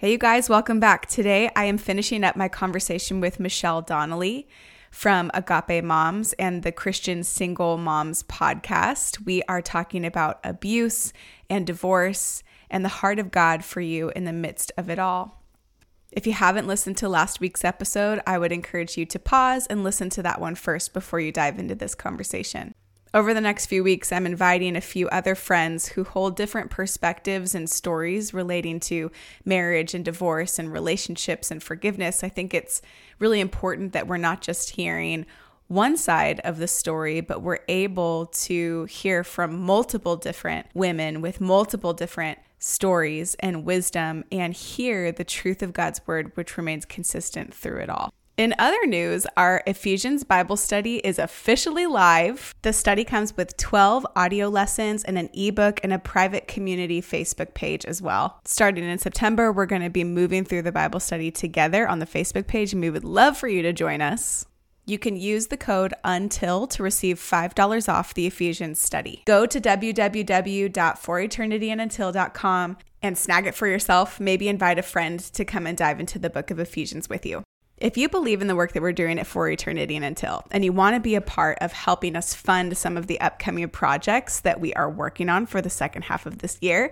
Hey, you guys, welcome back. Today I am finishing up my conversation with Michelle Donnelly from Agape Moms and the Christian Single Moms podcast. We are talking about abuse and divorce and the heart of God for you in the midst of it all. If you haven't listened to last week's episode, I would encourage you to pause and listen to that one first before you dive into this conversation. Over the next few weeks, I'm inviting a few other friends who hold different perspectives and stories relating to marriage and divorce and relationships and forgiveness. I think it's really important that we're not just hearing one side of the story, but we're able to hear from multiple different women with multiple different stories and wisdom and hear the truth of God's word, which remains consistent through it all. In other news, our Ephesians Bible study is officially live. The study comes with 12 audio lessons and an ebook and a private community Facebook page as well. Starting in September, we're going to be moving through the Bible study together on the Facebook page, and we would love for you to join us. You can use the code UNTIL to receive $5 off the Ephesians study. Go to www.foreternityanduntil.com and snag it for yourself. Maybe invite a friend to come and dive into the book of Ephesians with you. If you believe in the work that we're doing at For Eternity and Until, and you want to be a part of helping us fund some of the upcoming projects that we are working on for the second half of this year,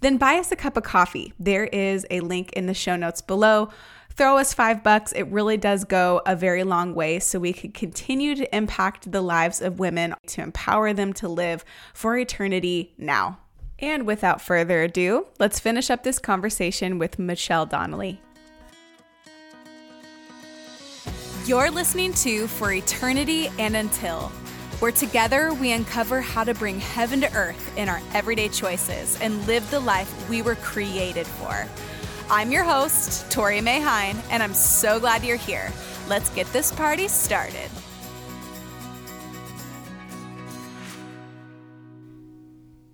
then buy us a cup of coffee. There is a link in the show notes below. Throw us five bucks. It really does go a very long way so we can continue to impact the lives of women to empower them to live for eternity now. And without further ado, let's finish up this conversation with Michelle Donnelly. You're listening to For Eternity and Until, where together we uncover how to bring heaven to earth in our everyday choices and live the life we were created for. I'm your host, Tori May Hine, and I'm so glad you're here. Let's get this party started.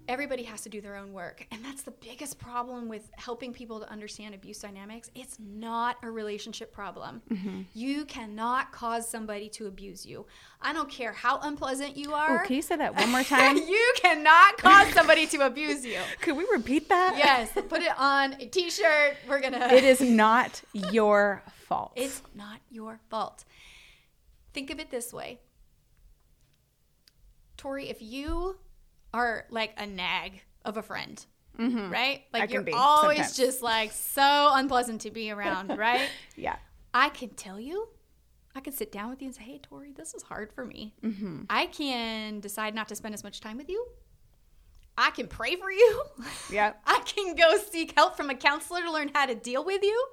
Everybody has to do their own work. And that's the biggest problem with helping people to understand abuse dynamics. It's not a relationship problem. Mm-hmm. You cannot cause somebody to abuse you. I don't care how unpleasant you are. Oh, can you say that one more time? you cannot cause somebody to abuse you. Could we repeat that? Yes. Put it on a t shirt. We're going to. It is not your fault. It's not your fault. Think of it this way Tori, if you are like a nag of a friend. Mm-hmm. Right? Like you're always sometimes. just like so unpleasant to be around, right? yeah. I can tell you, I can sit down with you and say, hey, Tori, this is hard for me. Mm-hmm. I can decide not to spend as much time with you. I can pray for you. Yeah. I can go seek help from a counselor to learn how to deal with you.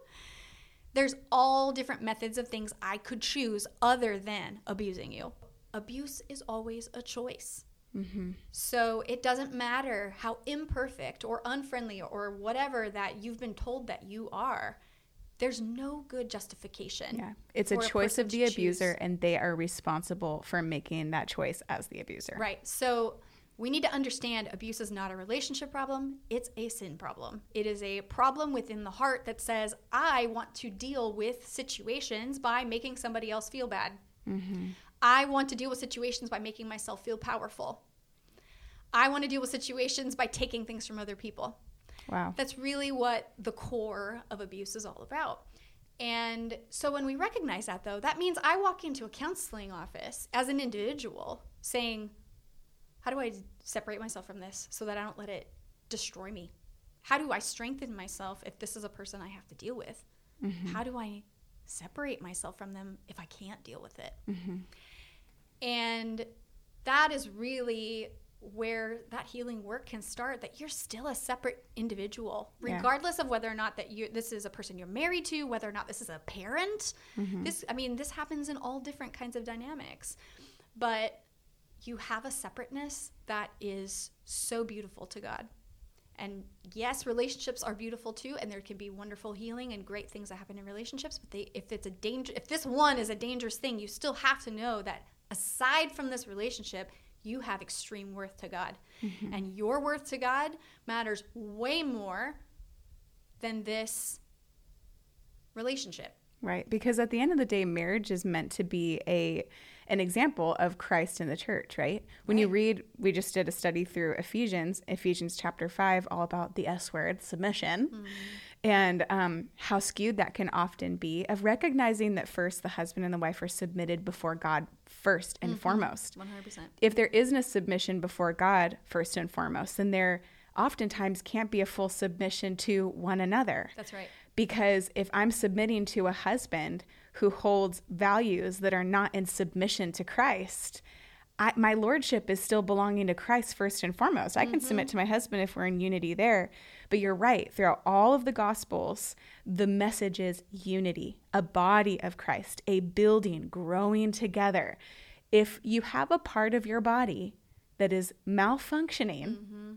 There's all different methods of things I could choose other than abusing you. Abuse is always a choice. Mm-hmm. So it doesn't matter how imperfect or unfriendly or whatever that you've been told that you are. There's no good justification. Yeah. It's a choice a of the abuser, choose. and they are responsible for making that choice as the abuser. Right. So we need to understand abuse is not a relationship problem, it's a sin problem. It is a problem within the heart that says, I want to deal with situations by making somebody else feel bad. Mm-hmm. I want to deal with situations by making myself feel powerful. I want to deal with situations by taking things from other people. Wow. That's really what the core of abuse is all about. And so when we recognize that, though, that means I walk into a counseling office as an individual saying, How do I separate myself from this so that I don't let it destroy me? How do I strengthen myself if this is a person I have to deal with? Mm-hmm. How do I separate myself from them if I can't deal with it? Mm-hmm. And that is really where that healing work can start that you're still a separate individual regardless yeah. of whether or not that you this is a person you're married to whether or not this is a parent mm-hmm. this i mean this happens in all different kinds of dynamics but you have a separateness that is so beautiful to god and yes relationships are beautiful too and there can be wonderful healing and great things that happen in relationships but they if it's a danger if this one is a dangerous thing you still have to know that aside from this relationship, you have extreme worth to God. Mm-hmm. And your worth to God matters way more than this relationship. Right, because at the end of the day marriage is meant to be a an example of Christ in the church, right? When right. you read we just did a study through Ephesians, Ephesians chapter 5 all about the S word, submission. Mm-hmm. And um, how skewed that can often be of recognizing that first the husband and the wife are submitted before God first and foremost. 100%. If there isn't a submission before God first and foremost, then there oftentimes can't be a full submission to one another. That's right. Because if I'm submitting to a husband who holds values that are not in submission to Christ, I, my lordship is still belonging to Christ first and foremost. I can mm-hmm. submit to my husband if we're in unity there. But you're right. Throughout all of the Gospels, the message is unity, a body of Christ, a building growing together. If you have a part of your body that is malfunctioning, mm-hmm.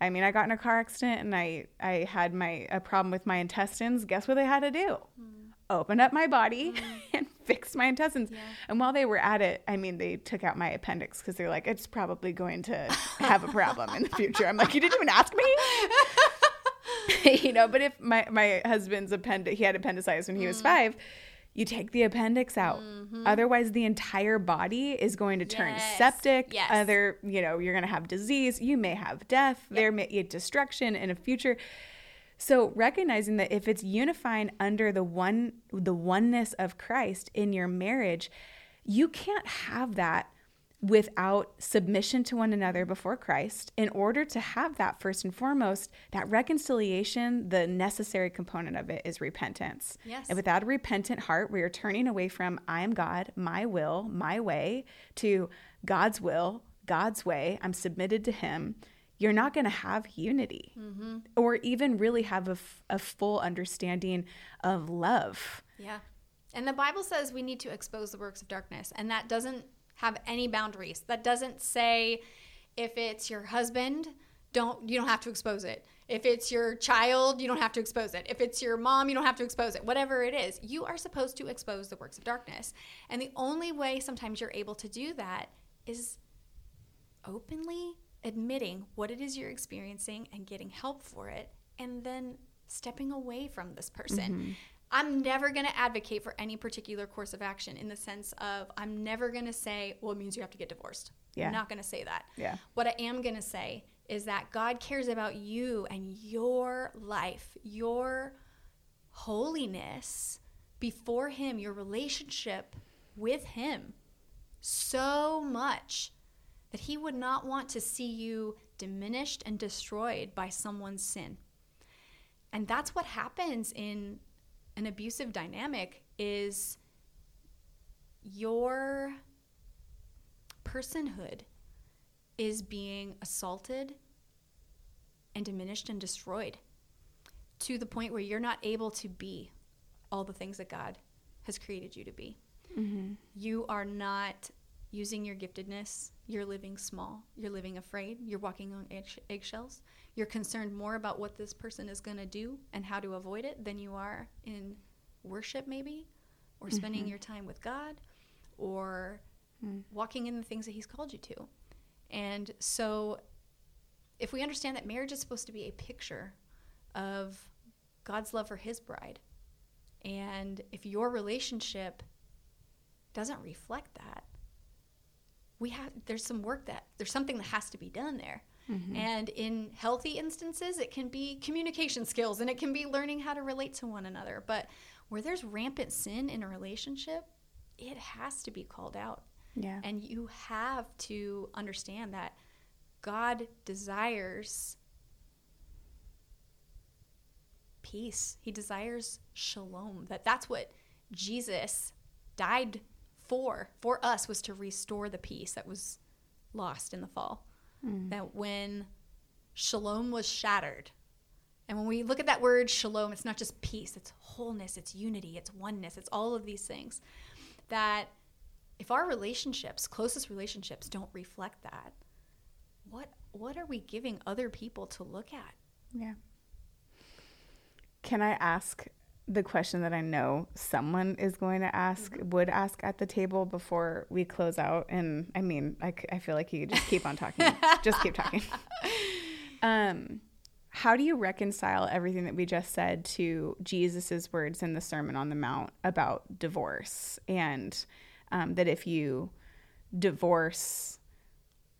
I mean, I got in a car accident and I, I had my a problem with my intestines. Guess what they had to do? Mm. Open up my body mm-hmm. and fix my intestines. And while they were at it, I mean, they took out my appendix because they're like, it's probably going to have a problem in the future. I'm like, you didn't even ask me. you know, but if my my husband's appendix, he had appendicitis when he was mm-hmm. five. You take the appendix out. Mm-hmm. Otherwise, the entire body is going to turn Yes. septic. Yes. Other, you know, you're going to have disease. You may have death. There may be destruction in a future. So recognizing that if it's unifying under the one the oneness of Christ in your marriage, you can't have that without submission to one another before Christ. In order to have that first and foremost, that reconciliation, the necessary component of it is repentance. Yes. And without a repentant heart, we are turning away from I am God, my will, my way to God's will, God's way. I'm submitted to him you're not going to have unity mm-hmm. or even really have a, f- a full understanding of love. Yeah. And the Bible says we need to expose the works of darkness, and that doesn't have any boundaries. That doesn't say if it's your husband, don't you don't have to expose it. If it's your child, you don't have to expose it. If it's your mom, you don't have to expose it. Whatever it is, you are supposed to expose the works of darkness. And the only way sometimes you're able to do that is openly admitting what it is you're experiencing and getting help for it and then stepping away from this person. Mm-hmm. I'm never going to advocate for any particular course of action in the sense of I'm never going to say, well, it means you have to get divorced. Yeah. I'm not going to say that. Yeah. What I am going to say is that God cares about you and your life, your holiness before Him, your relationship with Him so much that He would not want to see you diminished and destroyed by someone's sin. And that's what happens in an abusive dynamic is your personhood is being assaulted and diminished and destroyed to the point where you're not able to be all the things that God has created you to be. Mm-hmm. You are not using your giftedness. You're living small. You're living afraid. You're walking on egg- eggshells. You're concerned more about what this person is going to do and how to avoid it than you are in worship, maybe, or mm-hmm. spending your time with God, or mm. walking in the things that He's called you to. And so, if we understand that marriage is supposed to be a picture of God's love for His bride, and if your relationship doesn't reflect that, we have there's some work that there's something that has to be done there. Mm-hmm. And in healthy instances, it can be communication skills and it can be learning how to relate to one another. But where there's rampant sin in a relationship, it has to be called out. Yeah. And you have to understand that God desires peace. He desires shalom. That that's what Jesus died for for us was to restore the peace that was lost in the fall. Hmm. That when shalom was shattered. And when we look at that word shalom, it's not just peace, it's wholeness, it's unity, it's oneness, it's all of these things. That if our relationships, closest relationships don't reflect that, what what are we giving other people to look at? Yeah. Can I ask the question that I know someone is going to ask, would ask at the table before we close out? And I mean, I, I feel like you could just keep on talking. just keep talking. Um, how do you reconcile everything that we just said to Jesus's words in the Sermon on the Mount about divorce and um, that if you divorce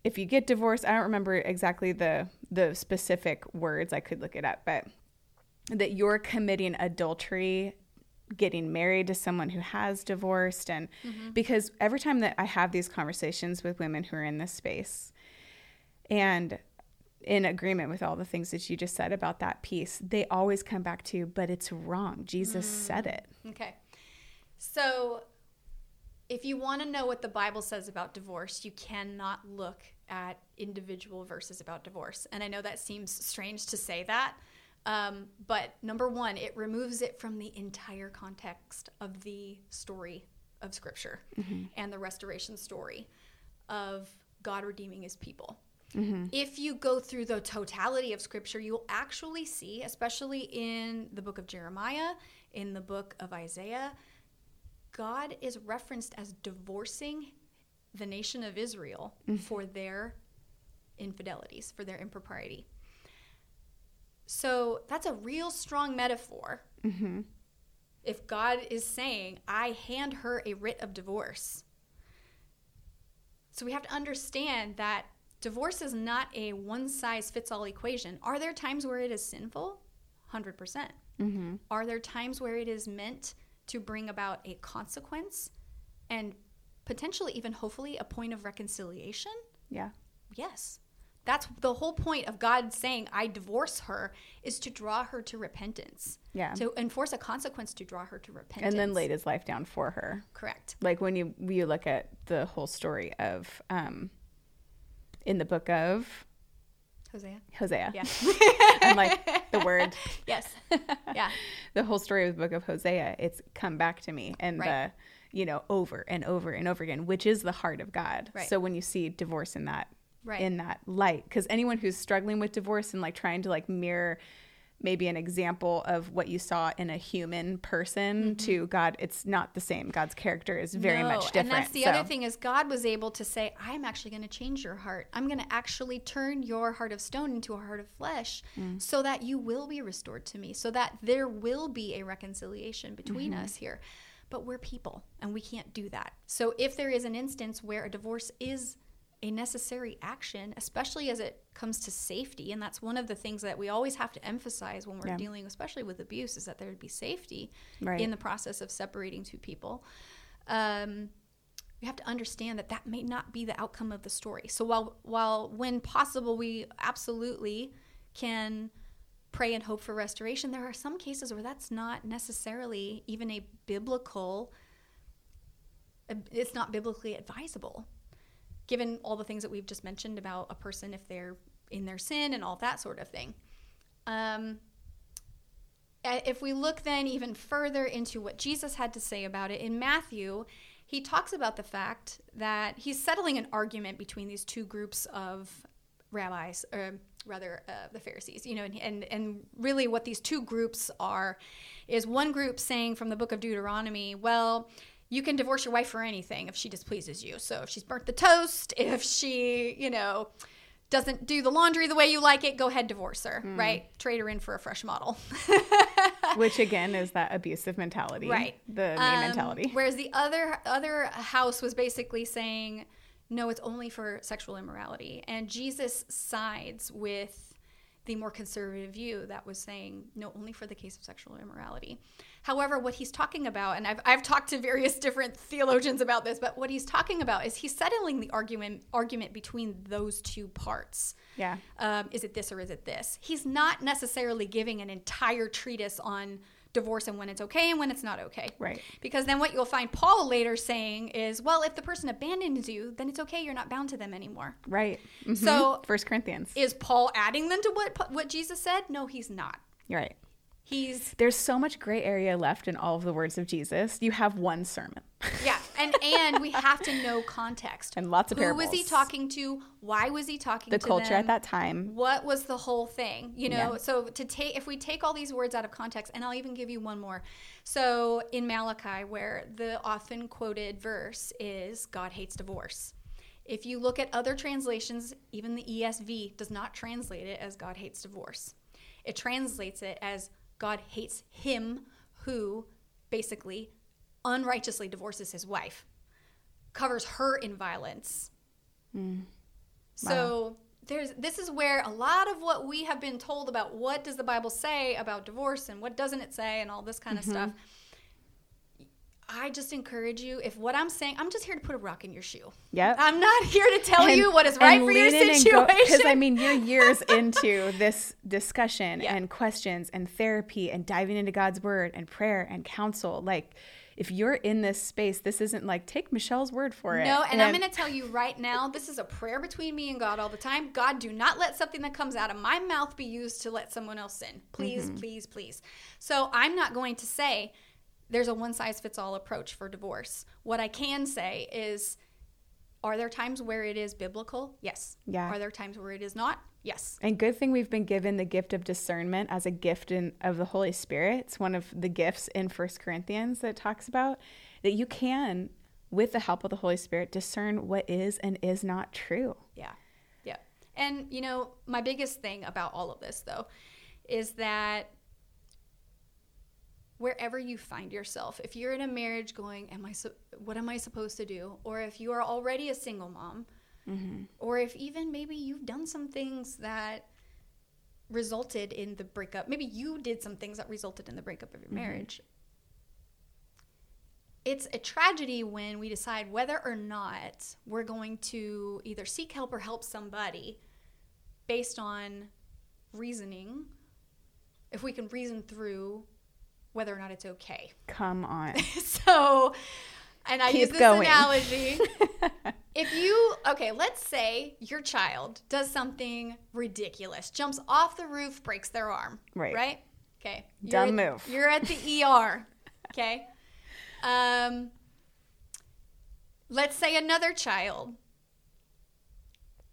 if you get divorced, I don't remember exactly the the specific words. I could look it up, but that you're committing adultery getting married to someone who has divorced and mm-hmm. because every time that I have these conversations with women who are in this space and in agreement with all the things that you just said about that piece, they always come back to, but it's wrong. Jesus mm. said it. Okay. So if you want to know what the Bible says about divorce, you cannot look at individual verses about divorce. And I know that seems strange to say that. Um, but number one, it removes it from the entire context of the story of Scripture mm-hmm. and the restoration story of God redeeming his people. Mm-hmm. If you go through the totality of Scripture, you'll actually see, especially in the book of Jeremiah, in the book of Isaiah, God is referenced as divorcing the nation of Israel mm-hmm. for their infidelities, for their impropriety. So that's a real strong metaphor. Mm-hmm. If God is saying, I hand her a writ of divorce. So we have to understand that divorce is not a one size fits all equation. Are there times where it is sinful? 100%. percent mm-hmm. Are there times where it is meant to bring about a consequence and potentially even hopefully a point of reconciliation? Yeah. Yes. That's the whole point of God saying, I divorce her, is to draw her to repentance. Yeah. To enforce a consequence to draw her to repentance. And then laid his life down for her. Correct. Like when you you look at the whole story of um in the book of Hosea. Hosea. Yeah. I'm like the word yes. Yeah. the whole story of the book of Hosea, it's come back to me and Right. the, you know, over and over and over again, which is the heart of God. Right. So when you see divorce in that, Right. in that light, because anyone who's struggling with divorce and like trying to like mirror maybe an example of what you saw in a human person to God, it's not the same. God's character is very Mm-hmm. No, much different. And that's the So- other thing is God was able to say, I'm actually going to change your heart. I'm going to actually turn your heart of stone into a heart of flesh Mm. so that you will be restored to me, so that there will be a reconciliation between Mm-hmm. us here. But we're people and we can't do that. So if there is an instance where a divorce is a necessary action, especially as it comes to safety, and that's one of the things that we always have to emphasize when we're Yeah. dealing, especially with abuse, is that there would be safety Right. in the process of separating two people. Um, we have to understand that that may not be the outcome of the story. So while while when possible we absolutely can pray and hope for restoration, there are some cases where that's not necessarily even a biblical it's not biblically advisable given all the things that we've just mentioned about a person if they're in their sin and all that sort of thing. Um, uh, if we look then even further into what Jesus had to say about it in Matthew, he talks about the fact that he's settling an argument between these two groups of rabbis, or rather uh, the Pharisees, you know, and, and and really what these two groups are is one group saying from the book of Deuteronomy, well, you can divorce your wife for anything if she displeases you. So if she's burnt the toast, if she, you know, doesn't do the laundry the way you like it, go ahead divorce her, right? Trade her in for a fresh model. which again is that abusive mentality. right The me Um, mentality. whereas the other other house was basically saying no it's only for sexual immorality and jesus sides with the more conservative view that was saying no only for the case of sexual immorality however what he's talking about and i've, I've talked to various different theologians about this but what he's talking about is he's settling the argument argument between those two parts Yeah. um, is it this or is it this? He's not necessarily giving an entire treatise on divorce and when it's okay and when it's not okay. Right. Because then what you'll find Paul later saying is, well, if the person abandons you, then it's okay. You're not bound to them anymore. Right. Mhm. So- First Corinthians. Is Paul adding then to what what Jesus said? No, he's not. You're right. He's There's so much gray area left in all of the words of Jesus. You have one sermon. yeah, and and we have to know context. And lots of Who was he talking to? Why was he talking to the to culture them? at that time. what was the whole thing you know Yeah. so to take if we take all these words out of context and i'll even give you one more so in malachi where the often quoted verse is god hates divorce if you look at other translations even the esv does not translate it as god hates divorce it translates it as god hates him who basically unrighteously divorces his wife covers her in violence so there's this is where a lot of what we have been told about what does the Bible say about divorce and what doesn't it say and all this kind Mm-hmm. of stuff. I just encourage you if what I'm saying, I'm just here to put a rock in your shoe. Yep. I'm not here to tell And- you what is right for your and situation. Because I mean, you're years into this discussion Yeah. and questions and therapy and diving into God's word and prayer and counsel. Like, if you're in this space, this isn't like take Michelle's word for it. No, and I'm going to tell you right now, this is a prayer between me and God all the time. God, do not let something that comes out of my mouth be used to let someone else sin. Please, Mm-hmm. please, please. So I'm not going to say there's a one size fits all approach for divorce. What I can say is, are there times where it is biblical? Yes. Yeah. Are there times where it is not? Yes. And good thing we've been given the gift of discernment as a gift in, of the Holy Spirit. It's one of the gifts in First Corinthians that talks about that you can, with the help of the Holy Spirit, discern what is and is not true. Yeah. Yeah. And, you know, my biggest thing about all of this, though, is that wherever you find yourself, if you're in a marriage going, am I, su- what am I supposed to do? Or if you are already a single mom, mm-hmm. or if even maybe you've done some things that resulted in the breakup, maybe you did some things that resulted in the breakup of your mm-hmm. marriage. It's a tragedy when we decide whether or not we're going to either seek help or help somebody based on reasoning, if we can reason through whether or not it's okay. Come on. so, and I Keep use this going. analogy. if you, okay, let's say your child does something ridiculous, jumps off the roof, breaks their arm. Right. Right? Okay. Dumb at, move. You're at the ER. Okay. Um, let's say another child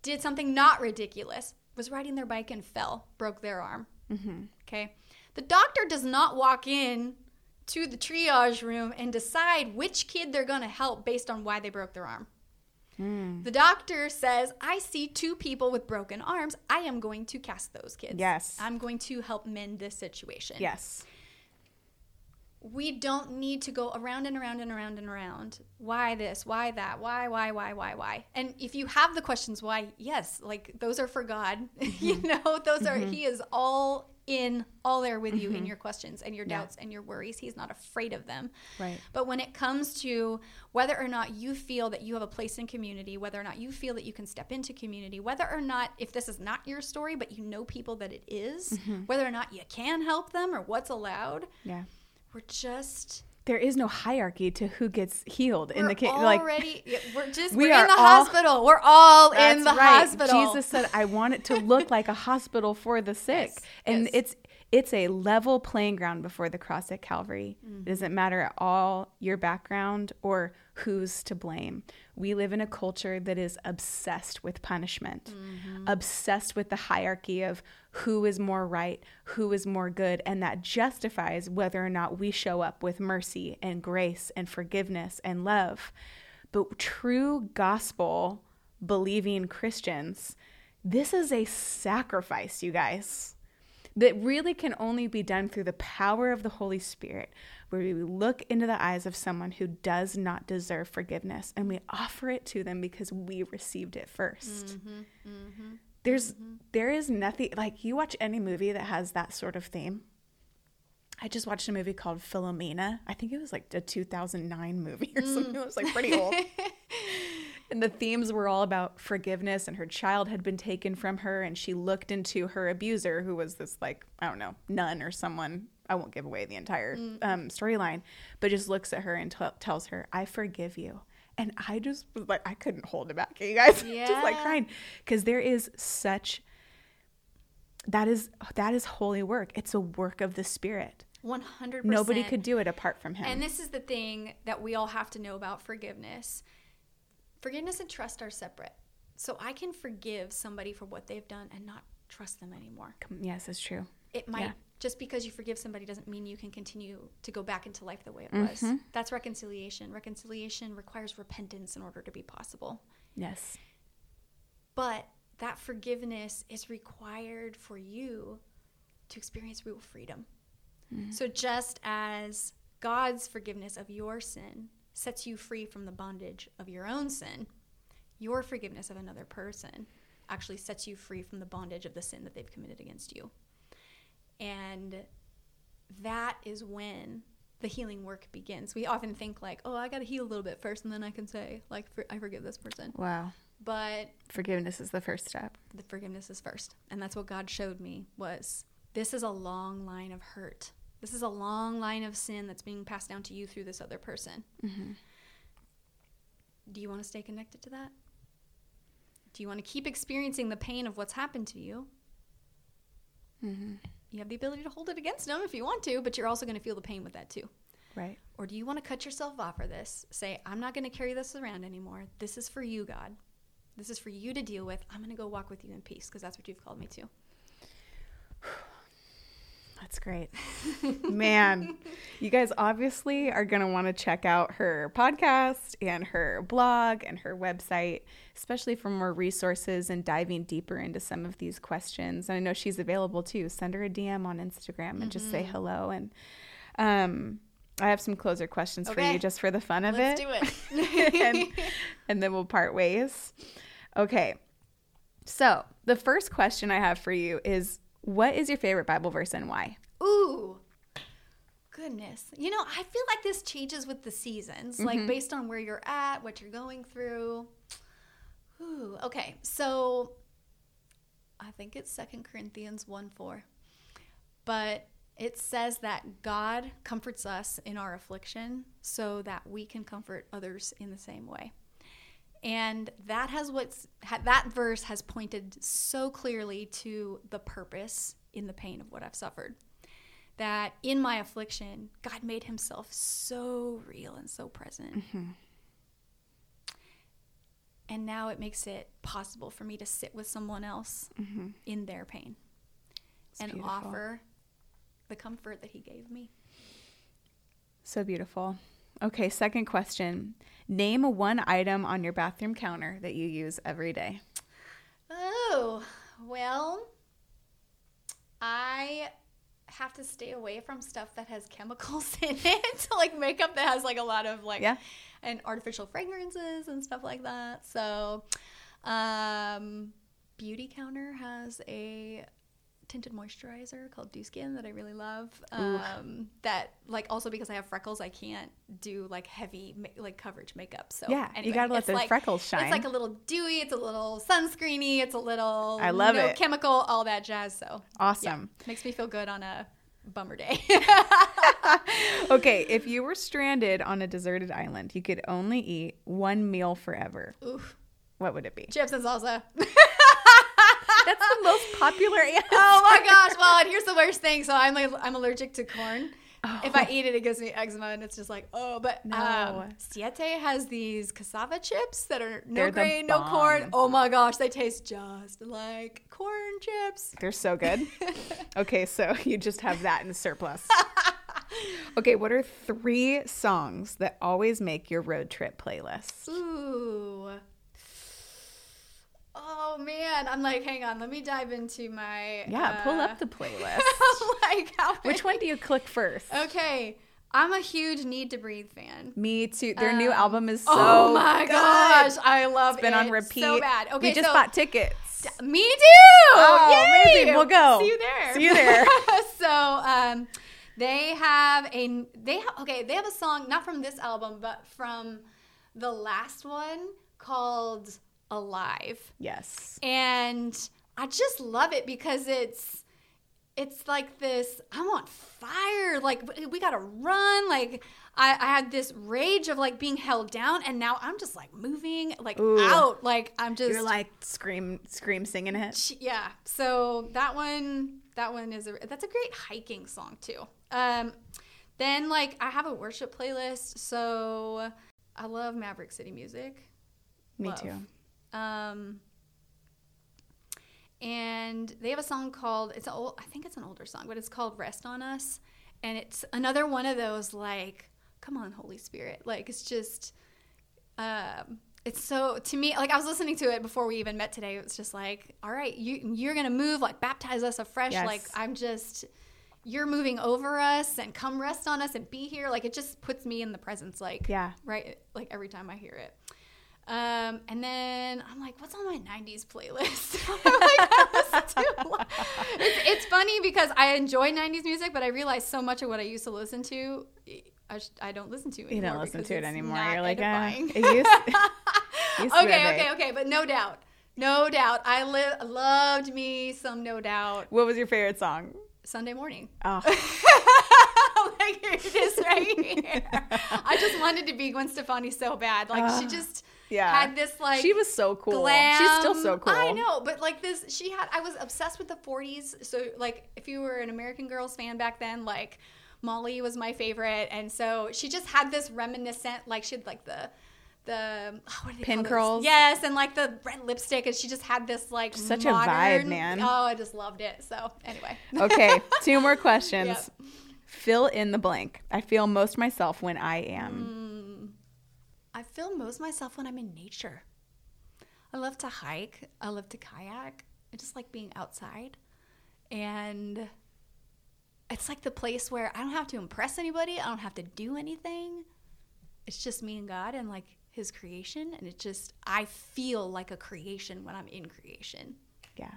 did something not ridiculous, was riding their bike and fell, broke their arm. Mm-hmm. Okay. The doctor does not walk in to the triage room and decide which kid they're going to help based on why they broke their arm. Mm. The doctor says, I see two people with broken arms. I am going to cast those kids. Yes. I'm going to help mend this situation. Yes. We don't need to go around and around and around and around. Why this? Why that? Why, why, why, why, why? And if you have the questions why, yes, like those are for God. you know, those are, He is all in, all there with you in mm-hmm. your questions and your Yeah. doubts and your worries. He's not afraid of them. Right. But when it comes to whether or not you feel that you have a place in community, whether or not you feel that you can step into community, whether or not, if this is not your story, but you know people that it is, mm-hmm. whether or not you can help them or what's allowed, Yeah. we're just There is no hierarchy to who gets healed in we're the case. Like already we're just We we are are in the all- hospital. We're all in the right. hospital. Jesus said, "I want it to look like a hospital for the sick," Yes, and yes. it's it's a level playing ground before the cross at Calvary. Mm-hmm. It doesn't matter at all your background or who's to blame. We live in a culture that is obsessed with punishment, Mm-hmm. obsessed with the hierarchy of who is more right, who is more good, and that justifies whether or not we show up with mercy and grace and forgiveness and love. But true gospel believing Christians, this is a sacrifice, you guys, that really can only be done through the power of the Holy Spirit, where we look into the eyes of someone who does not deserve forgiveness and we offer it to them because we received it 1st mm-hmm, mm-hmm, There's mm-hmm. there is nothing like you watch any movie that has that sort of theme. I just watched a movie called Philomena. I think it was like a 2009 movie or mm. something. It was like pretty old. and the themes were all about forgiveness and her child had been taken from her and she looked into her abuser who was this like i don't know nun or someone. I won't give away the entire um, storyline but just looks at her and t- tells her i forgive you. And i just was like i couldn't hold it back you guys. Yeah. just like crying. Because there is such that is that is holy work. It's a work of the spirit. 100%. nobody could do it apart from him. And this is the thing that we all have to know about forgiveness. Forgiveness and trust are separate. So I can forgive somebody for what they've done and not trust them anymore. yes that's true It might Yeah. just because you forgive somebody doesn't mean you can continue to go back into life the way it Mm-hmm. was. That's reconciliation. Reconciliation requires repentance in order to be possible. yes But that forgiveness is required for you to experience real freedom. So just as God's forgiveness of your sin sets you free from the bondage of your own sin, your forgiveness of another person actually sets you free from the bondage of the sin that they've committed against you. And that is when the healing work begins. We often think like, "Oh, I got to heal a little bit first and then I can say like for, I forgive this person." Wow. But Forgiveness is the first step. the forgiveness is first. And that's what God showed me was this is a long line of hurt. This is a long line of sin that's being passed down to you through this other person. Mm-hmm. Do you want to stay connected to that? Do you want to keep experiencing the pain of what's happened to you? Mm-hmm. You have the ability to hold it against them if you want to, but you're also going to feel the pain with that too. Right. Or do you want to cut yourself off for this? Say, I'm not going to carry this around anymore. This is for you, God. This is for you to deal with. I'm going to go walk with you in peace because that's what you've called me to. That's great. Man, you guys obviously are going to want to check out her podcast and her blog and her website, especially for more resources and diving deeper into some of these questions. And I know she's available too. Send her a DM on Instagram and just say hello. And um, I have some closer questions for you just for the fun of it. Let's do it. and, and then we'll part ways. Okay. So, the first question I have for you is what is your favorite Bible verse and why? Ooh. Goodness. You know, I feel like this changes with the seasons, like mm-hmm. based on where you're at, what you're going through. Ooh, okay. So I think it's Second Corinthians 1 4. But it says that God comforts us in our affliction so that we can comfort others in the same way. And that has what's that verse has pointed so clearly to the purpose in the pain of what I've suffered. That in my affliction, God made himself so real and so present. Mm-hmm. And now it makes it possible for me to sit with someone else mm-hmm. in their pain and beautiful. offer the comfort that he gave me. So beautiful. Okay, second question. Name one item on your bathroom counter that you use every day. Oh, well, I have to stay away from stuff that has chemicals in it, like makeup that has like a lot of like Yeah. and artificial fragrances and stuff like that. So, um, Beautycounter has a tinted moisturizer called Dew Skin that I really love. Um, that like also because I have freckles, I can't do like heavy ma- like coverage makeup. So Yeah, you gotta let those like- freckles shine. It's like a little dewy. It's a little sunscreeny. It's a little I love no it. chemical, all that jazz. So Awesome. makes me feel good on a bummer day. Okay, if you were stranded on a deserted island, you could only eat one meal forever. Oof, What would it be? chips and salsa. That's the most popular answer. oh my gosh! Well, and here's the worst thing. So I'm like, I'm allergic to corn. If Oh. I eat it, it gives me eczema, and it's just like, oh. But No. um, Siete has these cassava chips that are no They're grain, no corn. Oh my gosh, they taste just like corn chips. They're so good. Okay, so you just have that in surplus. Okay, what are three songs that always make your road trip playlist? Ooh. Oh man, I'm like, hang on, let me dive into my. Yeah, pull uh, up the playlist. like how Which one do you click first? Okay, I'm a huge Need to Breathe fan. Me too. Their new Um, album is so oh my good. gosh, I love It's been it. on repeat. So bad. Okay, we just so bought tickets. me too. Oh, Yay! amazing. We'll go. See you there. See you there. so, um, they have a they have okay. They have a song not from this album, but from the last one called "Alive." Yes. and I just love it because it's it's like this I'm on fire like we gotta run like I, I had this rage of like being held down and now I'm just like moving like Ooh. out like I'm just You're like scream, scream singing it. yeah so that one that one is a that's a great hiking song too um then like I have a worship playlist so I love Maverick City music Me Love. too. Um, and they have a song called it's an old I think it's an older song, but it's called "Rest on Us," and it's another one of those like, come on, Holy Spirit, like it's just, um, it's so to me like I was listening to it before we even met today. It was just like, all right, you you're gonna move, like baptize us afresh, Yes. like I'm just. You're moving over us and come rest on us and be here. Like it just puts me in the presence, like Yeah. right, like every time I hear it. Um, and then I'm like, what's on my 90s playlist? like, it's, it's, funny because I enjoy 90s music, but I realize so much of what I used to listen to, I, sh- I don't listen to anymore. You don't listen to it anymore. You're like, eh, it used, used okay, okay, okay. But no doubt. No doubt. I li- loved me some No Doubt. What was your favorite song? Sunday morning. Oh. like here it is right here. I just wanted to be Gwen Stefani so bad. Like uh, she just yeah. had this like She was so cool. Glam. She's still so cool. I know, but like this she had I was obsessed with the 40s. So like if you were an American Girls fan back then, like Molly was my favorite and so she just had this reminiscent like she had like the the oh, pin curls. Yes, and like the red lipstick, and she just had this like such modern, a vibe, man. Oh, I just loved it. So anyway, okay, two more questions. Yep. Fill in the blank. I feel most myself when I am. Mm, I feel most myself when I'm in nature. I love to hike. I love to kayak. I just like being outside, and it's like the place where I don't have to impress anybody. I don't have to do anything. It's just me and God, and like his creation and it just I feel like a creation when I'm in creation. Yeah.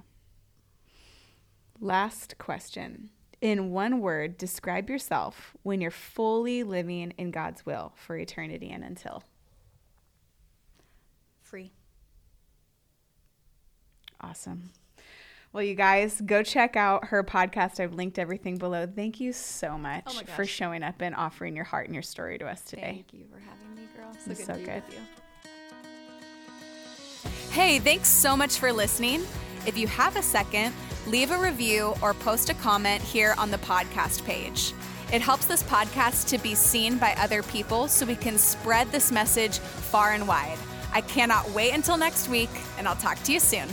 Last question. In one word, describe yourself when you're fully living in God's will for eternity and until. Free. Awesome. Well, you guys, go check out her podcast. I've linked everything below. Thank you so much oh for showing up and offering your heart and your story to us today. Thank you for having me, girl. So good, so good. Hey, thanks so much for listening. If you have a second, leave a review or post a comment here on the podcast page. It helps this podcast to be seen by other people so we can spread this message far and wide. I cannot wait until next week, and I'll talk to you soon.